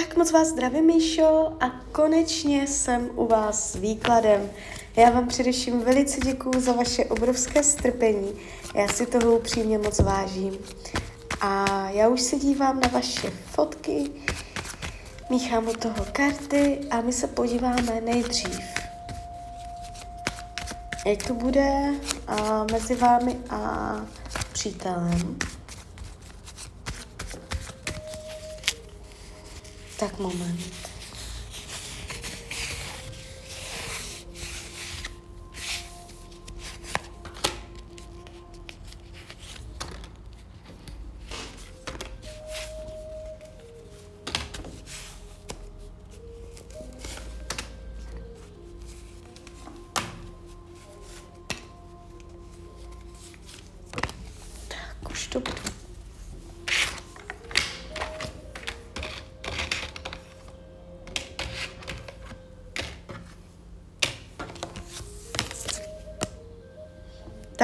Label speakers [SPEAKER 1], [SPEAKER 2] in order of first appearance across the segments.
[SPEAKER 1] Tak moc vás zdravím, Míšo, a konečně jsem u vás s výkladem. Já vám především velice děkuju za vaše obrovské strpení. Já si toho upřímně moc vážím. A já už se dívám na vaše fotky, míchám u toho karty a my se podíváme nejdřív, jak to bude a, mezi vámi a přítelem. Tak moment.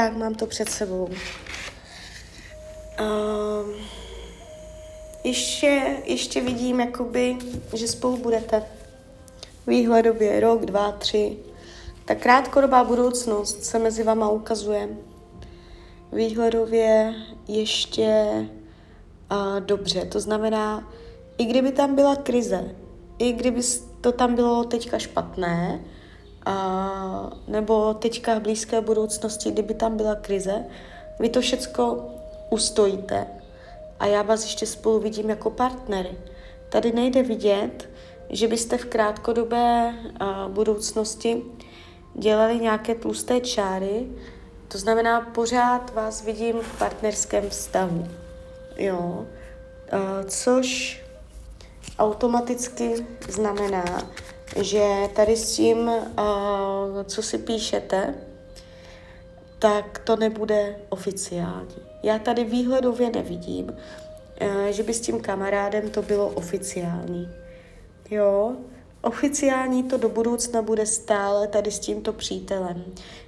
[SPEAKER 1] Tak, mám to před sebou. Um, ještě, ještě vidím, jakoby, že spolu budete. Výhledově rok, dva, tři. Ta krátkodobá budoucnost se mezi váma ukazuje. Výhledově ještě uh, dobře. To znamená, i kdyby tam byla krize, i kdyby to tam bylo teďka špatné, a, nebo teďka v blízké budoucnosti, kdyby tam byla krize, vy to všecko ustojíte a já vás ještě spolu vidím jako partnery. Tady nejde vidět, že byste v krátkodobé a, budoucnosti dělali nějaké tlusté čáry, to znamená, pořád vás vidím v partnerském vztahu. Jo. A, což automaticky znamená, že tady s tím, uh, co si píšete, tak to nebude oficiální. Já tady výhledově nevidím, uh, že by s tím kamarádem to bylo oficiální. Jo, oficiální to do budoucna bude stále tady s tímto přítelem.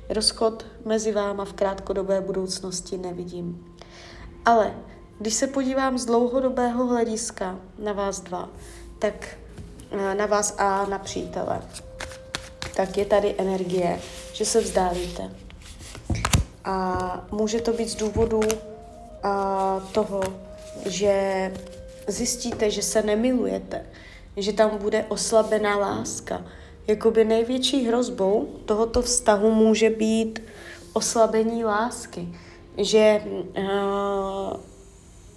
[SPEAKER 1] Rozchod mezi váma v krátkodobé budoucnosti nevidím. Ale když se podívám z dlouhodobého hlediska na vás dva, tak na vás a na přítele, tak je tady energie, že se vzdálíte. A může to být z důvodu a, toho, že zjistíte, že se nemilujete, že tam bude oslabená láska. Jakoby největší hrozbou tohoto vztahu může být oslabení lásky. Že uh,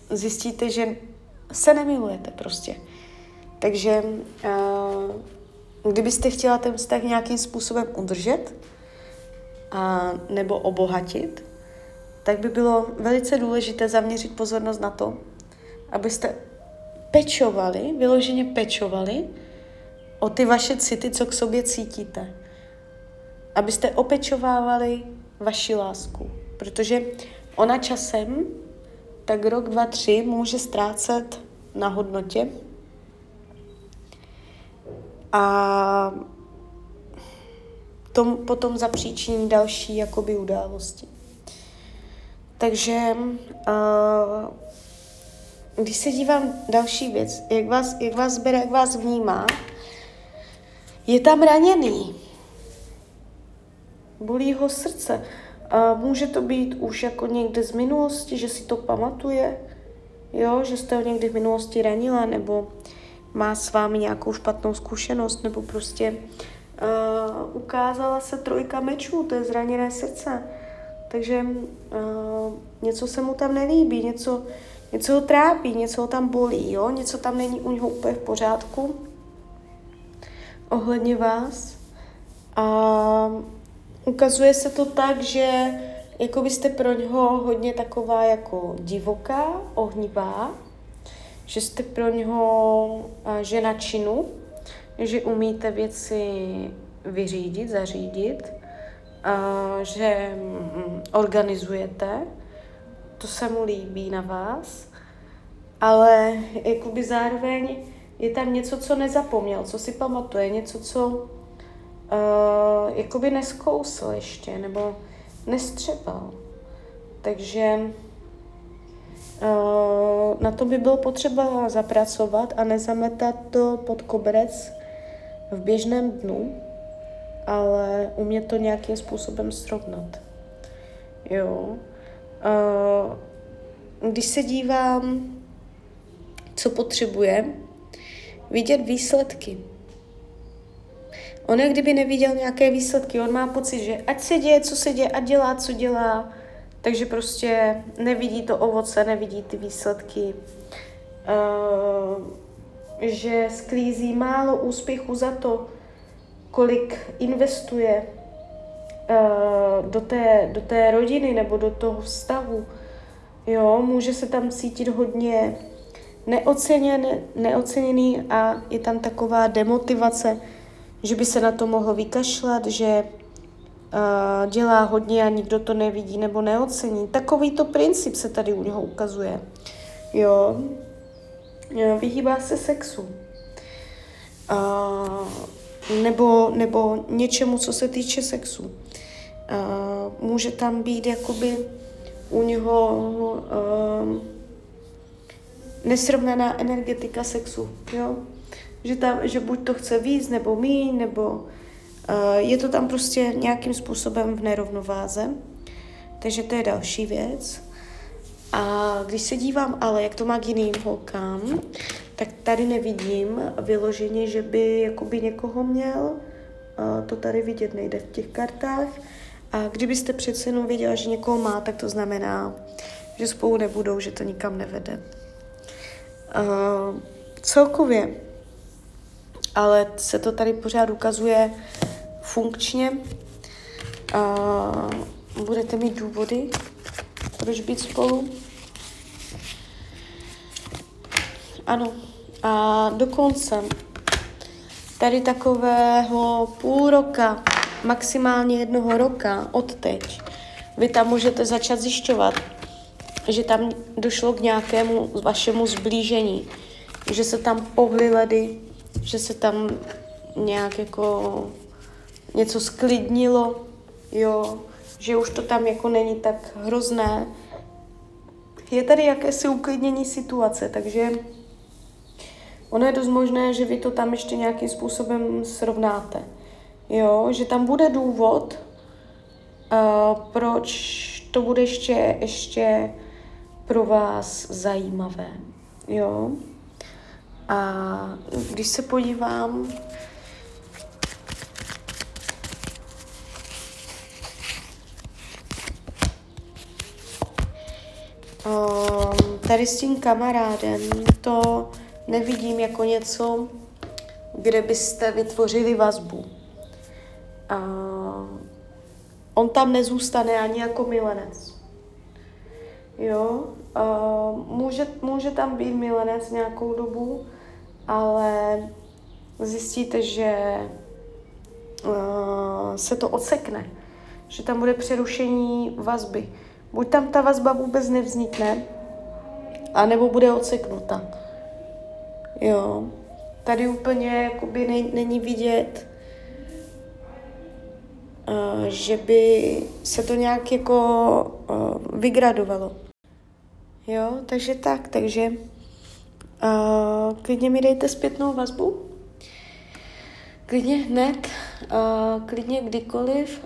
[SPEAKER 1] zjistíte, že se nemilujete prostě takže uh, kdybyste chtěla ten vztah nějakým způsobem udržet a, nebo obohatit, tak by bylo velice důležité zaměřit pozornost na to, abyste pečovali, vyloženě pečovali o ty vaše city, co k sobě cítíte. Abyste opečovávali vaši lásku. Protože ona časem, tak rok, dva, tři, může ztrácet na hodnotě a tom potom zapříčiní další jakoby události. Takže uh, když se dívám další věc, jak vás, jak vás bere, jak vás vnímá, je tam raněný. Bolí ho srdce. A může to být už jako někde z minulosti, že si to pamatuje, jo, že jste ho někdy v minulosti ranila, nebo má s vámi nějakou špatnou zkušenost, nebo prostě uh, ukázala se trojka mečů, to je zraněné srdce. Takže uh, něco se mu tam nelíbí, něco, něco ho trápí, něco ho tam bolí, jo? něco tam není u něho úplně v pořádku ohledně vás. A ukazuje se to tak, že jako byste pro něho hodně taková jako divoká, ohnivá, že jste pro něho žena činu, že umíte věci vyřídit, zařídit, že mm, organizujete, to se mu líbí na vás, ale jakoby zároveň je tam něco, co nezapomněl, co si pamatuje, něco, co uh, jakoby neskousl ještě, nebo nestřepal. Takže na to by bylo potřeba zapracovat a nezametat to pod koberec v běžném dnu, ale umět to nějakým způsobem srovnat. Jo. Uh, když se dívám, co potřebuje, vidět výsledky. On jak kdyby neviděl nějaké výsledky, on má pocit, že ať se děje, co se děje, ať dělá, co dělá, takže prostě nevidí to ovoce, nevidí ty výsledky. Uh, že sklízí málo úspěchu za to, kolik investuje uh, do, té, do té rodiny nebo do toho vztahu. Jo, může se tam cítit hodně neoceněn, neoceněný a je tam taková demotivace, že by se na to mohl vykašlat, že uh, dělá hodně a nikdo to nevidí nebo neocení. Takový to princip se tady u něho ukazuje. Jo, vyhýbá se sexu. Uh, nebo, nebo něčemu, co se týče sexu. Uh, může tam být jakoby u něho uh, nesrovnaná energetika sexu, jo? Že, tam, že buď to chce víc, nebo míň, nebo je to tam prostě nějakým způsobem v nerovnováze. Takže to je další věc. A když se dívám ale, jak to má k jiným holkám, tak tady nevidím vyloženě, že by jakoby někoho měl. Uh, to tady vidět nejde v těch kartách. A kdybyste přece jenom věděla, že někoho má, tak to znamená, že spolu nebudou, že to nikam nevede. Uh, celkově, ale se to tady pořád ukazuje funkčně. Uh, budete mít důvody, proč být spolu. Ano. A dokonce tady takového půl roka, maximálně jednoho roka od teď, vy tam můžete začat zjišťovat, že tam došlo k nějakému vašemu zblížení, že se tam pohly ledy, že se tam nějak jako něco sklidnilo, jo, že už to tam jako není tak hrozné. Je tady jakési uklidnění situace, takže ono je dost možné, že vy to tam ještě nějakým způsobem srovnáte. Jo, že tam bude důvod, uh, proč to bude ještě, ještě pro vás zajímavé. Jo? A když se podívám tady s tím kamarádem, to nevidím jako něco, kde byste vytvořili vazbu. A on tam nezůstane ani jako milenec. Jo, uh, může, může tam být milenec nějakou dobu, ale zjistíte, že se to odsekne, že tam bude přerušení vazby. Buď tam ta vazba vůbec nevznikne, anebo bude odseknuta. Jo, tady úplně jakoby ne, není vidět, uh, že by se to nějak jako uh, vygradovalo. Jo, takže tak, takže uh, klidně mi dejte zpětnou vazbu. Klidně hned, klidně kdykoliv.